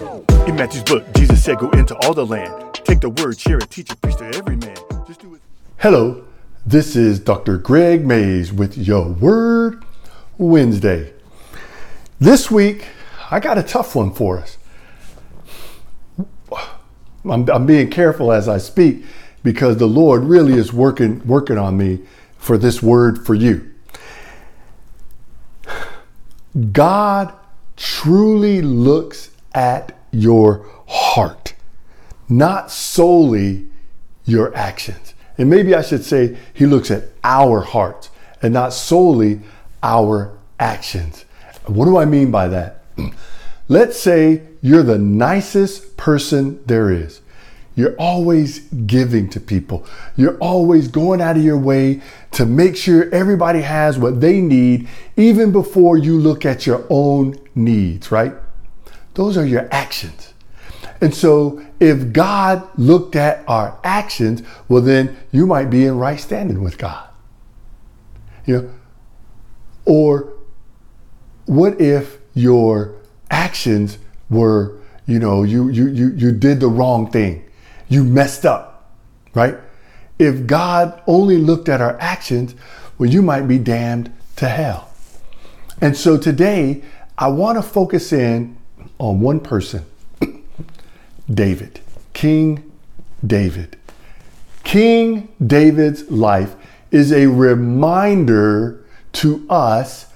In Matthew's book, Jesus said, Go into all the land, take the word, share it, teach it, preach to every man. Just do it. Hello, this is Dr. Gregg Mays with Your Word Wednesday. This week, I got a tough one for us. I'm, I'm being careful as I speak because the Lord really is working working on me for this word for you. God truly looks at your heart, not solely your actions. And maybe I should say he looks at our hearts and not solely our actions. What do I mean by that? Let's say you're the nicest person there is. You're always giving to people. You're always going out of your way to make sure everybody has what they need, even before you look at your own needs, right? Those are your actions. And so if God looked at our actions, well, then you might be in right standing with God. You know, or what if your actions were, you know, you you you you did the wrong thing. You messed up, right? If God only looked at our actions, well, you might be damned to hell. And so today, I want to focus in on one person David, King David. King David's life is a reminder to us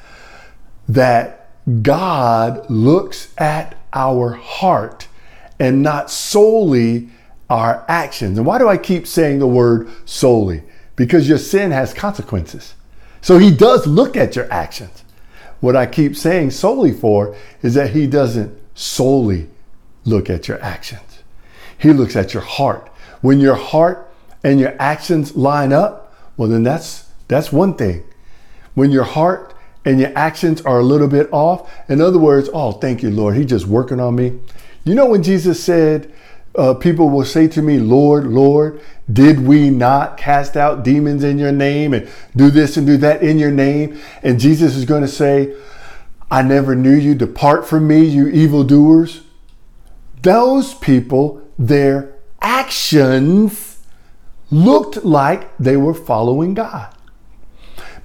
that God looks at our heart and not solely our actions. And why do I keep saying the word solely? Because your sin has consequences. So he does look at your actions. What I keep saying solely for is that he doesn't solely look at your actions. He looks at your heart. When your heart and your actions line up, well then that's that's one thing. When your heart and your actions are a little bit off, in other words, oh, thank you, Lord, He's just working on me. You know when Jesus said, uh, people will say to me, Lord, Lord, did we not cast out demons in your name and do this and do that in your name? And Jesus is going to say, I never knew you. Depart from me, you evildoers. Those people, their actions looked like they were following God.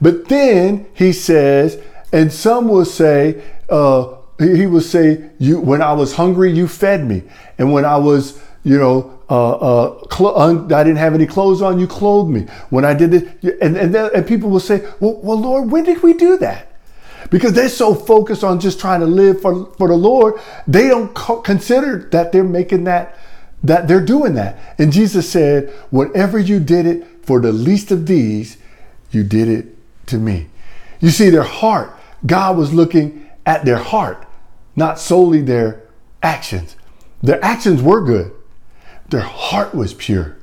But then he says, and some will say, uh, he will say, "You when I was hungry, you fed me, and when I was, you know, uh, uh, cl- un- I didn't have any clothes on, you clothed me. When I did it, and and, and people will say, well, well, Lord, when did we do that?" Because they're so focused on just trying to live for, for the Lord, they don't co- consider that they're making that, that they're doing that. And Jesus said, Whatever you did it for the least of these, you did it to me. You see, their heart, God was looking at their heart not solely their actions. Their actions were good. Their heart was pure.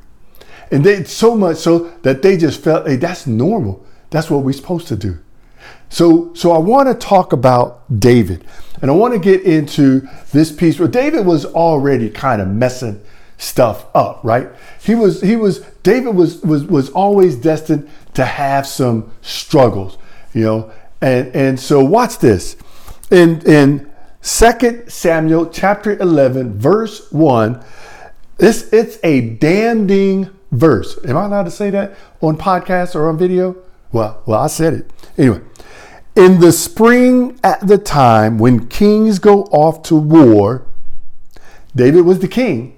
And they so much so that they just felt, hey, that's normal. That's what we're supposed to do. So, so I want to talk about David. And I want to get into this piece where David was already kind of messing stuff up, right? He was, he was, David was, was, was always destined to have some struggles, you know? And, and so watch this. In, in 2 Samuel chapter 11, verse 1. This it's a damning verse. Am I allowed to say that on podcast or on video? Well, well, I said it. Anyway, in the spring at the time when kings go off to war, David was the king.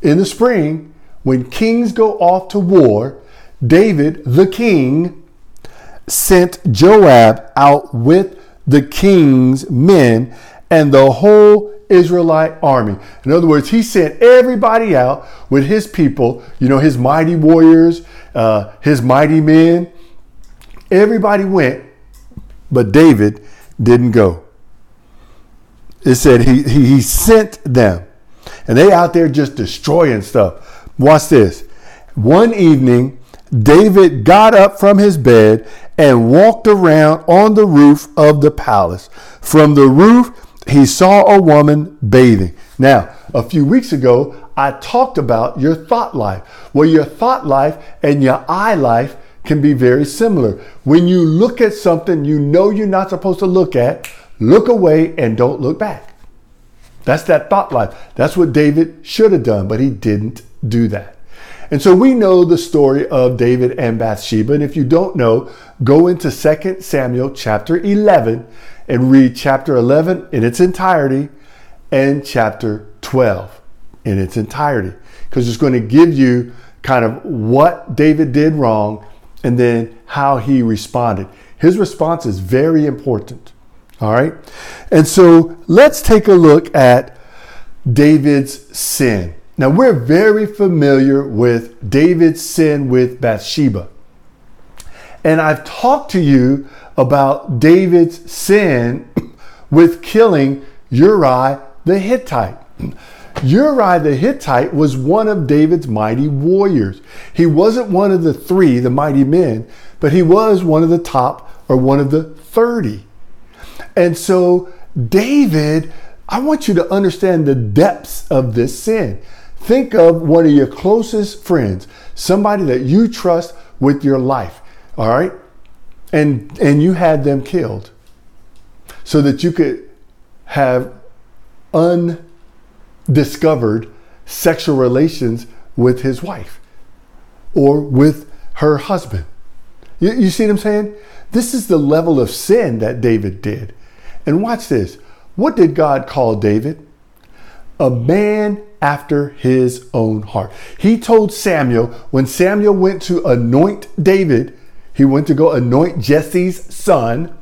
In the spring, when kings go off to war, David, the king, sent Joab out with the king's men and the whole Israelite army. In other words, he sent everybody out with his people, you know, his mighty warriors, uh, his mighty men. Everybody went, but David didn't go. It said he, he, he sent them, and they out there just destroying stuff. Watch this. One evening, David got up from his bed and walked around on the roof of the palace. From the roof, he saw a woman bathing. Now, a few weeks ago, I talked about your thought life. Well, your thought life and your eye life can be very similar. When you look at something you know you're not supposed to look at, look away and don't look back. That's that thought life. That's what David should have done, but he didn't do that. And so we know the story of David and Bathsheba. And if you don't know, go into 2 Samuel chapter 11 and read chapter 11 in its entirety and chapter 12 in its entirety. Because it's going to give you kind of what David did wrong and then how he responded. His response is very important. All right. And so let's take a look at David's sin. Now, we're very familiar with David's sin with Bathsheba. And I've talked to you about David's sin with killing Uriah the Hittite. Uriah the Hittite was one of David's mighty warriors. He wasn't one of the three, the mighty men, but he was one of the top or one of the 30. And so, David, I want you to understand the depths of this sin. Think of one of your closest friends, somebody that you trust with your life, all right? And and you had them killed so that you could have undiscovered sexual relations with his wife or with her husband. You, you see what I'm saying? This is the level of sin that David did. And watch this. What did God call David? A man after his own heart. He told Samuel when Samuel went to anoint David, he went to go anoint Jesse's son.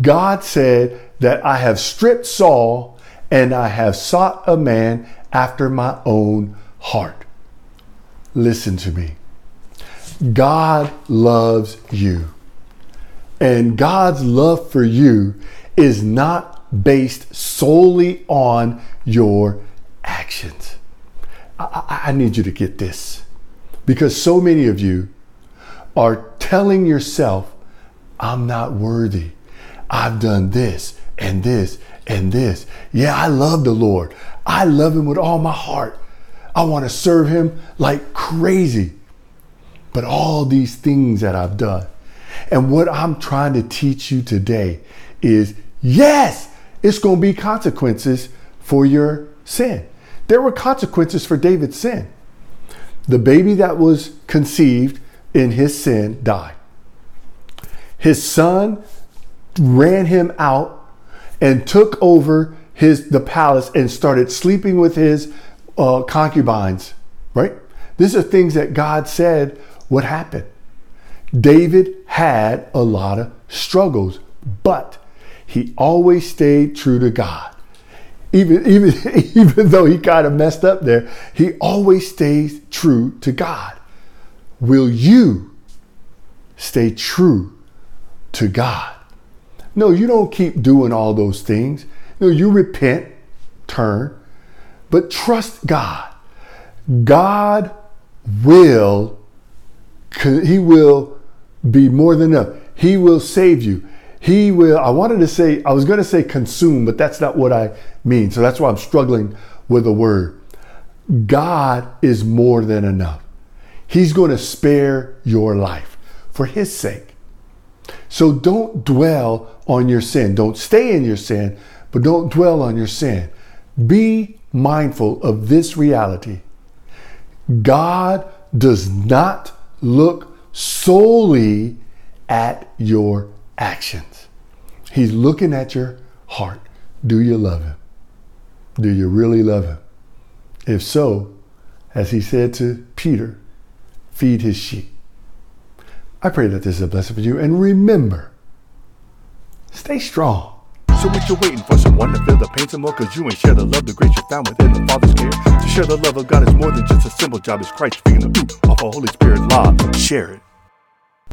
God said that I have stripped Saul and I have sought a man after my own heart. Listen to me. God loves you. And God's love for you is not based solely on your actions. I, I, need you to get this because so many of you are telling yourself, I'm not worthy. I've done this and this and this. Yeah, I love the Lord. I love Him with all my heart. I want to serve Him like crazy. But all these things that I've done, and what I'm trying to teach you today is yes, it's going to be consequences for your sin. There were consequences for David's sin. The baby that was conceived in his sin died. His son ran him out and took over his the palace and started sleeping with his uh, concubines. Right? These are things that God said would happen. David had a lot of struggles, but he always stayed true to God. Even, even, even though he kind of messed up there, he always stays true to God. Will you stay true to God? No, you don't keep doing all those things. No, you repent, turn, but trust God. God will, He will be more than enough. He will save you. He will, I wanted to say, I was going to say consume, but that's not what I mean. So that's why I'm struggling with the word. God is more than enough. He's going to spare your life for His sake. So don't dwell on your sin. Don't stay in your sin, but don't dwell on your sin. Be mindful of this reality. God does not look solely at your actions. He's looking at your heart. Do you love him? Do you really love him? If so, as he said to Peter, feed his sheep. I pray that this is a blessing for you. And remember, stay strong. So what you're waiting for? Someone to feel the pain some more? Cause you ain't share the love, the grace you found within the Father's care. To share the love of God is more than just a simple job. It's Christ speaking the root off a Holy Spirit law. Share it.